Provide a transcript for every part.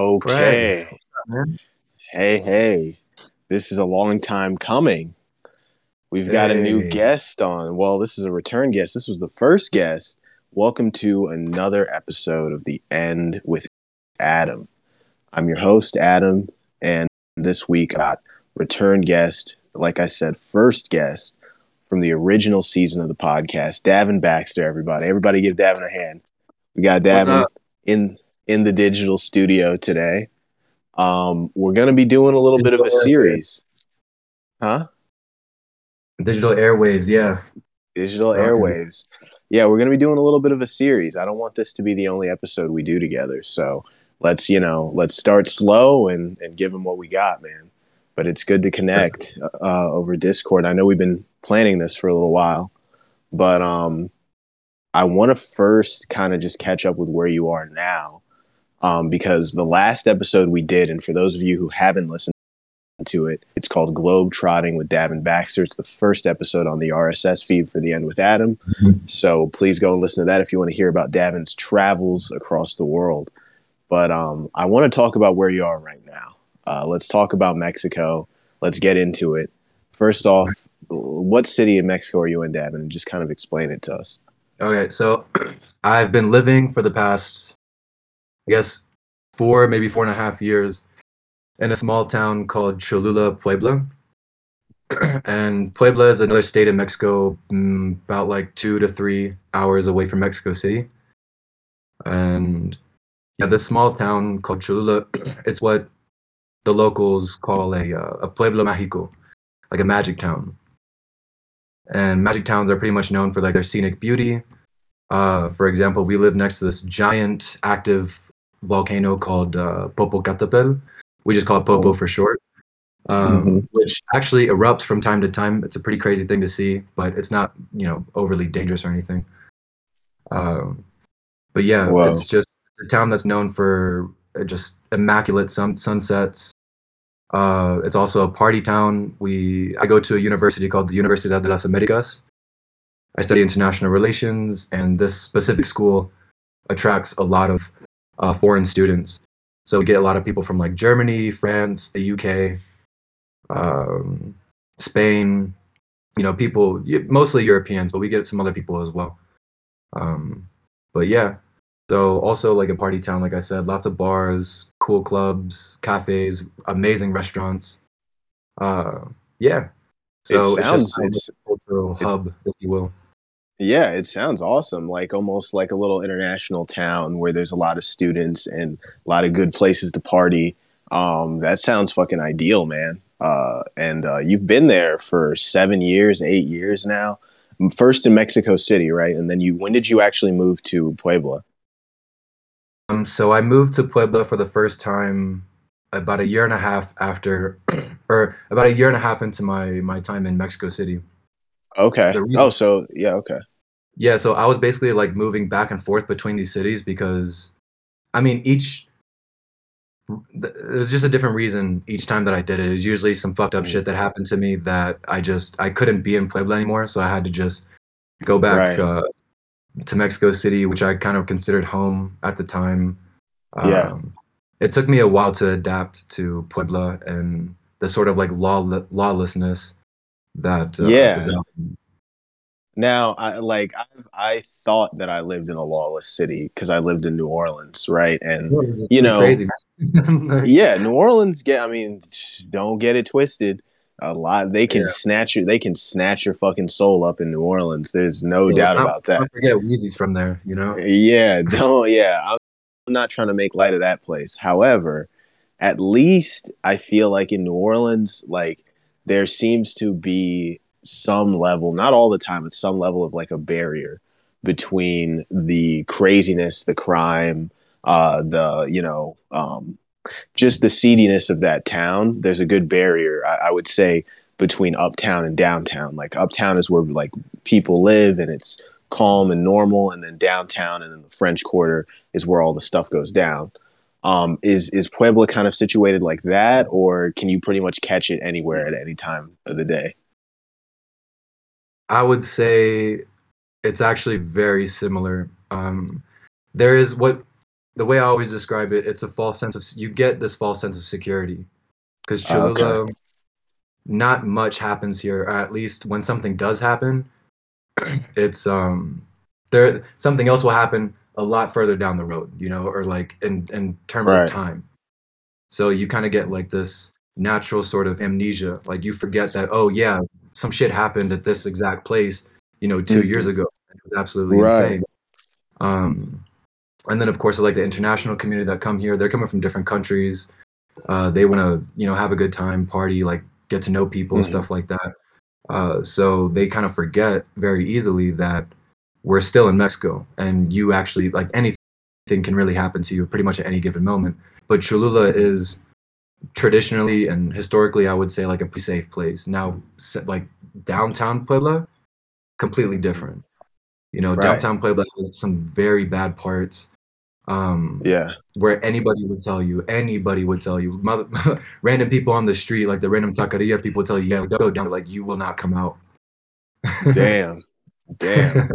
Okay. Hey, hey. This is a long time coming. We've got a new guest on. Well, this is a return guest. This was the first guest. Welcome to another episode of The End with Adam. I'm your host, Adam, and this week I got return guest, like I said, first guest from the original season of the podcast, Davin Baxter, everybody. Everybody give Davin a hand. We got Davin in in the digital studio today. Um, we're gonna be doing a little bit of a Digital series. Huh? Digital airwaves, yeah. Digital Okay. airwaves. Yeah, we're gonna be doing a little bit of a series. I don't want this to be the only episode we do together. So let's, you know, let's start slow and and give them what we got, man. But it's good to connect uh, over Discord. I know we've been planning this for a little while, but um, I want to first kind of just catch up with where you are now, um, because the last episode we did, and for those of you who haven't listened to it, it's called Globe Trotting with Davin Baxter. It's the first episode on the RSS feed for the End with Adam. Mhm. So please go and listen to that if you want to hear about Davin's travels across the world. But um, I want to talk about where you are right now. Uh, let's talk about Mexico. Let's get into it. First off, what city in Mexico are you in, Davin? And just kind of explain it to us. Okay, so I've been living for the past, I guess, four, maybe four and a half years in a small town called Cholula, Puebla. and Puebla is another state in Mexico, mm, about like two to three hours away from Mexico City. And yeah, this small town called Cholula, it's what the locals call a, uh, a Pueblo Mágico, like a magic town. And magic towns are pretty much known for like their scenic beauty. Uh, for example, we live next to this giant active volcano called uh, Popocatépetl. We just call it Popo for short. Um, Mhm. Which actually erupts from time to time. It's a pretty crazy thing to see, but it's not you know overly dangerous or anything. Um, but yeah, Whoa. it's just a town that's known for uh, just immaculate sun- sunsets. Uh, it's also a party town. We I go to a university called the Universidad de las Americas. I study international relations, and this specific school attracts a lot of uh, foreign students. So we get a lot of people from like Germany, France, the UK, um, Spain. You know, people mostly Europeans, but we get some other people as well. Um, but yeah, so also like a party town, like I said, lots of bars, cool clubs, cafes, amazing restaurants. Uh, yeah. So it it's sounds just it's a cultural it's- hub, if you will. Yeah, it sounds awesome. Like almost like a little international town where there's a lot of students and a lot of good places to party. Um, that sounds fucking ideal, man. Uh, and uh, you've been there for seven years, eight years now. First in Mexico City, right? And then you. When did you actually move to Puebla? Um, so I moved to Puebla for the first time about a year and a half after, or about a year and a half into my my time in Mexico City. Okay. Oh, so yeah, okay. Yeah, so I was basically like moving back and forth between these cities because, I mean, each it was just a different reason each time that I did it. It was usually some fucked up Mm. shit that happened to me that I just I couldn't be in Puebla anymore, so I had to just go back Right. uh, to Mexico City, which I kind of considered home at the time. Yeah. Um, it took me a while to adapt to Puebla and the sort of like law lawlessness that uh, Yeah. is out. Now, I like I I thought that I lived in a lawless city because I lived in New Orleans, right? And you know, crazy. yeah, New Orleans get. I mean, don't get it twisted. A lot they can Yeah. snatch your they can snatch your fucking soul up in New Orleans. There's no Yeah, doubt not- about that. Don't forget Weezy's from there, you know? Yeah, don't. Yeah, I'm not trying to make light of that place. However, at least I feel like in New Orleans, like there seems to be some level, not all the time, but some level of like a barrier between the craziness, the crime, uh, the you know, um, just the seediness of that town. There's a good barrier, I, I would say, between uptown and downtown. Like uptown is where like people live and it's calm and normal, and then downtown and then the French Quarter is where all the stuff goes down. Um, is is Puebla kind of situated like that, or can you pretty much catch it anywhere at any time of the day? I would say it's actually very similar. Um, there is what the way I always describe it, it's a false sense of you get this false sense of security because Ah, okay. Cholula, not much happens here. Or at least when something does happen, it's um there something else will happen a lot further down the road, you know, or like in in terms Right. of time. So you kind of get like this natural sort of amnesia, like you forget that oh yeah, some shit happened at this exact place, you know, 2 years ago. It was absolutely Mm-hmm. Right. insane. Um, and then of course like the international community that come here, they're coming from different countries. Uh, they want to you know have a good time, party, like get to know people, Mhm. stuff like that. Uh, so they kind of forget very easily that we're still in Mexico, and you actually like anything can really happen to you pretty much at any given moment. But Cholula is traditionally and historically, I would say like a pretty safe place. Now, like downtown Puebla, completely different. You know, Right. downtown Puebla has some very bad parts. Um, Yeah. where anybody would tell you, anybody would tell you, mother, random people on the street, like the random taqueria people tell you, yeah, go down, like you will not come out. Damn. Damn.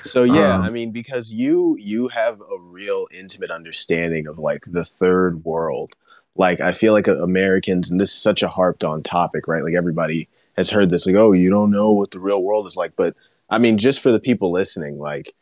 So yeah, Um, I mean, because you you have a real intimate understanding of like the third world. Like I feel like Americans, and this is such a harped on topic, right? Like everybody has heard this, like, oh, you don't know what the real world is like. But I mean, just for the people listening, like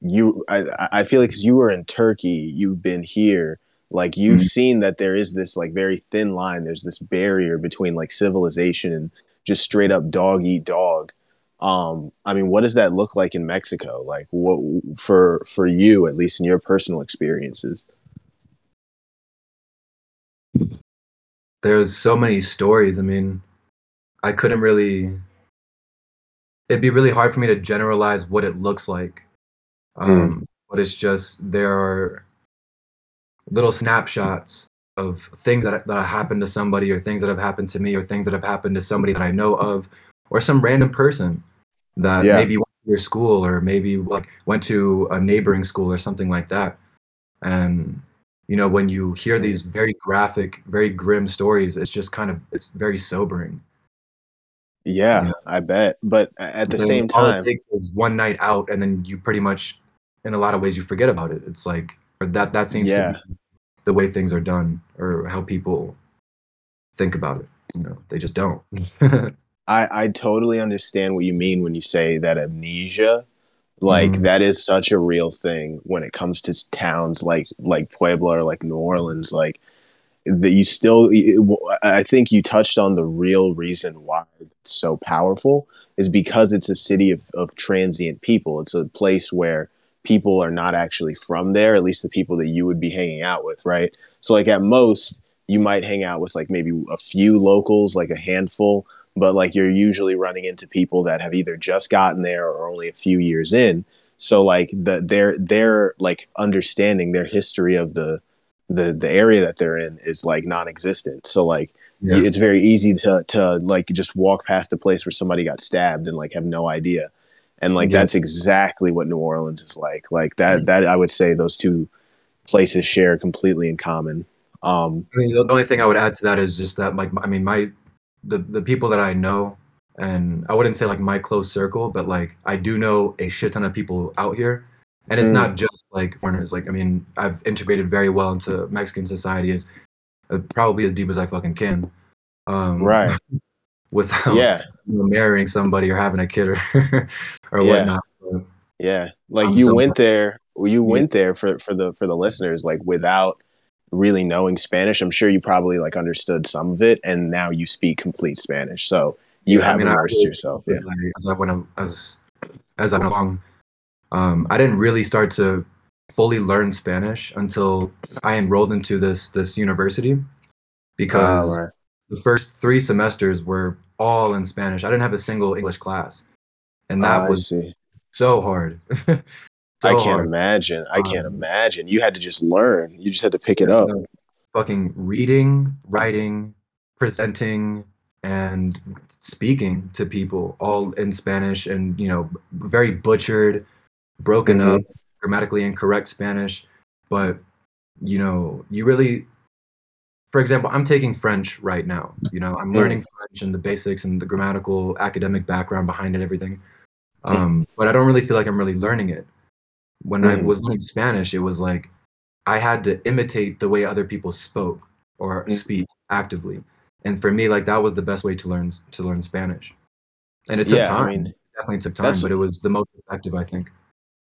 you, I I feel like 'cause you were in Turkey, you've been here, like you've Mhm. seen that there is this like very thin line. There's this barrier between like civilization and just straight up dog eat dog um i mean what does that look like in mexico like what for for you at least in your personal experiences there's so many stories. I mean, I couldn't really. It'd be really hard for me to generalize what it looks like. Um, But it's just there are little snapshots of things that that have happened to somebody, or things that have happened to me, or things that have happened to somebody that I know of, or some random person that Yeah. maybe went to your school, or maybe like went to a neighboring school, or something like that. And you know, when you hear these very graphic, very grim stories, it's just kind of it's very sobering. yeah, Yeah. i bet but at the same time is one night out, and then you pretty much, in a lot of ways, you forget about it. It's like, or that that seems Yeah. to be the way things are done, or how people think about it. You know, they just don't. i i totally understand what you mean when you say that amnesia like Mhm. that is such a real thing when it comes to towns like like puebla or like new orleans like that you still i think you touched on the real reason why it's so powerful is because it's a city of, of transient people it's a place where people are not actually from there at least the people that you would be hanging out with right so like at most you might hang out with like maybe a few locals like a handful but like you're usually running into people that have either just gotten there or only a few years in so like the their their like understanding their history of the the the area that they're in is like non-existent so like Yeah. it's very easy to to like just walk past a place where somebody got stabbed and like have no idea and like Yeah. that's exactly what new orleans is like like that Mm. that i would say those two places share completely in common um I mean, the only thing I would add to that is just that, like, I mean, my the the people that I know, and I wouldn't say like my close circle, but like I do know a shit ton of people out here, and it's Mm. not just like foreigners. Like, I mean, I've integrated very well into Mexican society as uh, probably as deep as I fucking can. Um, right Without yeah you know, marrying somebody or having a kid or or Yeah. whatnot. But, Yeah, like I'm you went there. You Yeah. went there for for the for the listeners, like without really knowing Spanish. I'm sure you probably like understood some of it, and now you speak complete Spanish. So you Yeah, I have mean, immersed really- yourself. Yeah, like, as I went as as I went along, um, I didn't really start to fully learn Spanish until I enrolled into this this university because Ah, right. the first three semesters were all in Spanish. I didn't have a single English class, and that I was so hard. I can't hard. imagine. I can't Um, imagine. You had to just learn. You just had to pick it up. Fucking reading, writing, presenting, and speaking to people all in Spanish and you know very butchered, broken Mhm. up, grammatically incorrect Spanish. But you know, you really for example, I'm taking French right now. You know, I'm Mm. learning French and the basics and the grammatical academic background behind it, everything. Um, but I don't really feel like I'm really learning it. When I Mhm. was learning Spanish, it was like I had to imitate the way other people spoke or Mm. speak actively. And for me, like that was the best way to learn to learn Spanish. And it took Yeah, I time. mean, It definitely took time, but it was the most effective, I think.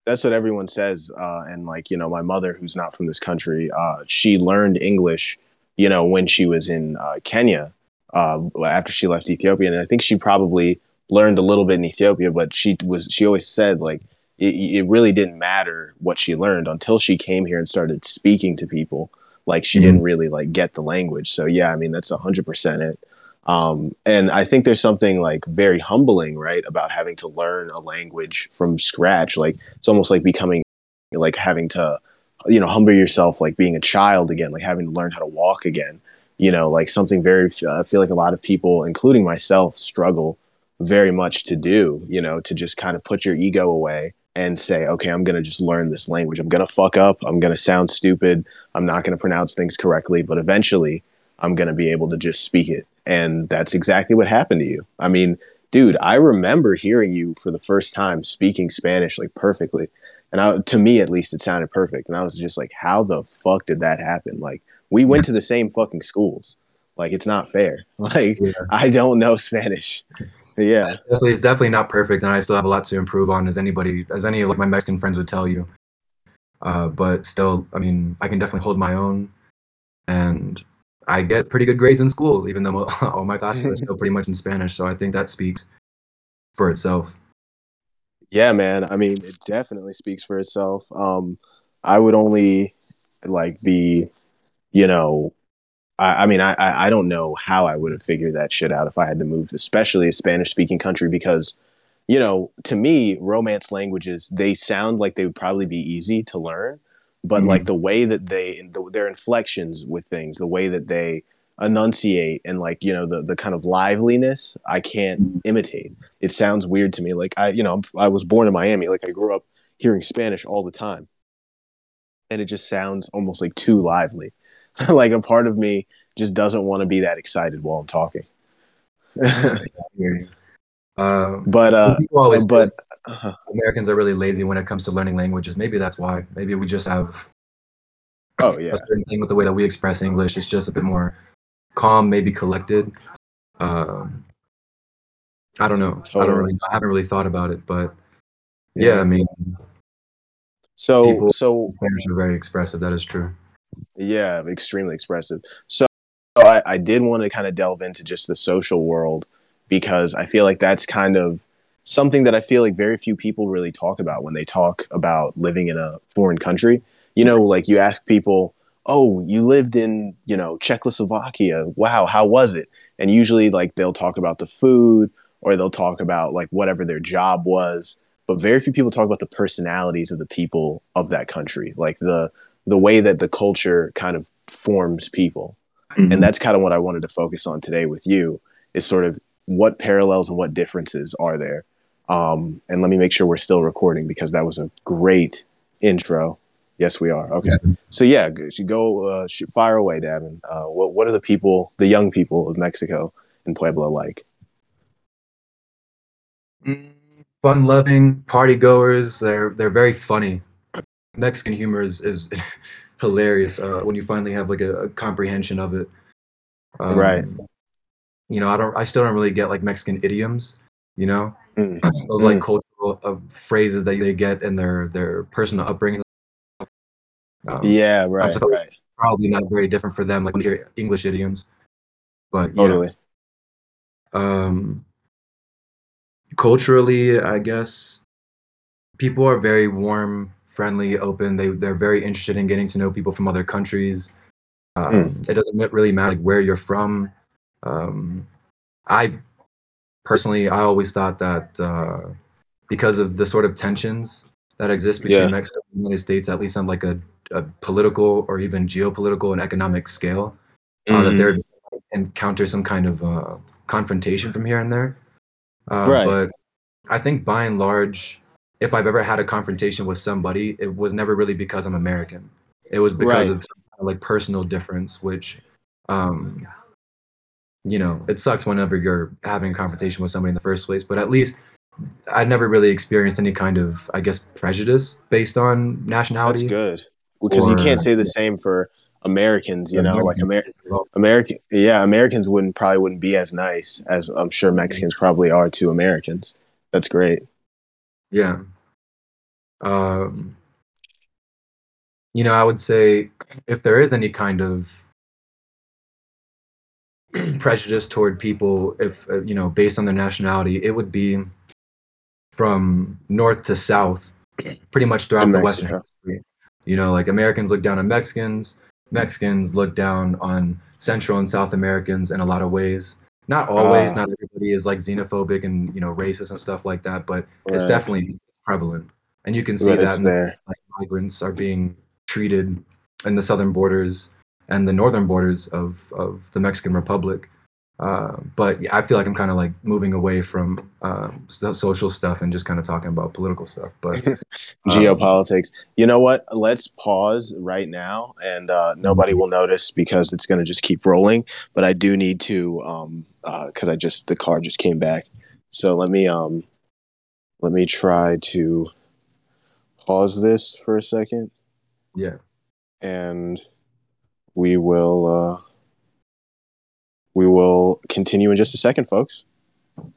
that's what everyone says uh, and like you know my mother who's not from this country uh, she learned english you know when she was in uh, kenya uh, after she left ethiopia and i think she probably learned a little bit in ethiopia but she was she always said like it, it really didn't matter what she learned until she came here and started speaking to people. Like she Mhm. didn't really like get the language. So yeah i mean that's 100% it. Um, and i think there's something like very humbling right about having to learn a language from scratch. Like it's almost like becoming like having to you know humble yourself like being a child again like having to learn how to walk again. You know like something very i feel like a lot of people including myself struggle very much to do you know to just kind of put your ego away and say okay i'm going to just learn this language. I'm going to fuck up. I'm going to sound stupid. I'm not going to pronounce things correctly but eventually i'm going to be able to just speak it. And that's exactly what happened to you. I mean dude i remember hearing you for the first time speaking spanish like perfectly. And I, to me at least it sounded perfect. And i was just like how the fuck did that happen? Like we went to the same fucking schools. Like it's not fair. Like Yeah. i don't know spanish yeah It's definitely, it's definitely not perfect, and I still have a lot to improve on, as anybody, as any of like my Mexican friends would tell you. Uh, but still, I mean, I can definitely hold my own, and I get pretty good grades in school, even though all my classes are still pretty much in Spanish. So I think that speaks for itself. yeah man i mean it definitely speaks for itself um i would only like be you know I, I mean I, I don't know how i would have figured that shit out if i had to move especially a spanish speaking country because you know to me romance languages they sound like they would probably be easy to learn but Mhm. like the way that they the, their inflections with things the way that they enunciate and like you know the the kind of liveliness i can't imitate. It sounds weird to me. Like i you know I'm, i was born in miami. Like i grew up hearing spanish all the time. And it just sounds almost like too lively like a part of me just doesn't want to be that excited while i'm talking Uh, but uh but uh, Americans are really lazy when it comes to learning languages. Maybe that's why. Maybe we just have oh yeah a certain thing with the way that we express English. It's just a bit more calm, maybe collected. Um, I don't know. I don't really. I haven't really thought about it, but yeah, I mean, so so Spanish are very expressive. That is true. Yeah extremely expressive. So i, I did want to kind of delve into just the social world because i feel like that's kind of something that i feel like very few people really talk about when they talk about living in a foreign country. You know like you ask people oh you lived in you know czechoslovakia. Wow how was it? And usually like they'll talk about the food or they'll talk about like whatever their job was but very few people talk about the personalities of the people of that country like the the way that the culture kind of forms people. And that's kind of what i wanted to focus on today with you is sort of what parallels and what differences are there. Um, and let me make sure we're still recording because that was a great intro. Yes we are. Okay. So yeah g- go uh, fire away davin. Uh, what, what are the people the young people of mexico and puebla like? Mm, fun-loving party goers. They're they're very funny. Mexican humor is is hilarious uh, when you finally have like a, a comprehension of it. Um, Right. You know, I don't. I still don't really get like Mexican idioms. You know, Mm. those like cultural uh, phrases that they get in their their personal upbringing. Um, yeah right right Probably not very different for them. Like when you hear English idioms, but yeah. totally um culturally i guess people are very warm friendly open they they're very interested in getting to know people from other countries um, it doesn't really matter like, where you're from um i personally i always thought that uh because of the sort of tensions that exist between Yeah. mexico and the united states at least on like a, a political or even geopolitical and economic scale uh, that Mhm. they're encounter some kind of uh, confrontation from here and there. Uh, Right. But I think by and large, if I've ever had a confrontation with somebody, it was never really because I'm American. It was because Right. of some like personal difference, which, um, you know, it sucks whenever you're having a confrontation with somebody in the first place. But at least I'd never really experienced any kind of, I guess, prejudice based on nationality. that's good because you can't say the same for Americans. You know, like Amer- Well, American, yeah, Americans wouldn't probably wouldn't be as nice as I'm sure Mexicans probably are to Americans. That's great. Yeah. Um, you know, I would say if there is any kind of prejudice toward people, if uh, you know, based on their nationality, it would be from north to south, pretty much throughout In the Western. You know, like Americans look down on Mexicans, Mexicans look down on Central and South Americans in a lot of ways. Not always, Ah. not everybody is like xenophobic and you know racist and stuff like that, but it's definitely prevalent, and you can see But that there. like migrants are being treated in the southern borders and the northern borders of, of the Mexican Republic. Uh, but yeah, I feel like I'm kind of like moving away from um, social stuff and just kind of talking about political stuff. But um, Geopolitics. You know what? Let's pause right now, and uh, nobody will notice because it's going to just keep rolling. But I do need to, um, because I just the car just came back. So let me, um, let me try to pause this for a second, yeah, and we will, uh, we will continue in just a second, folks.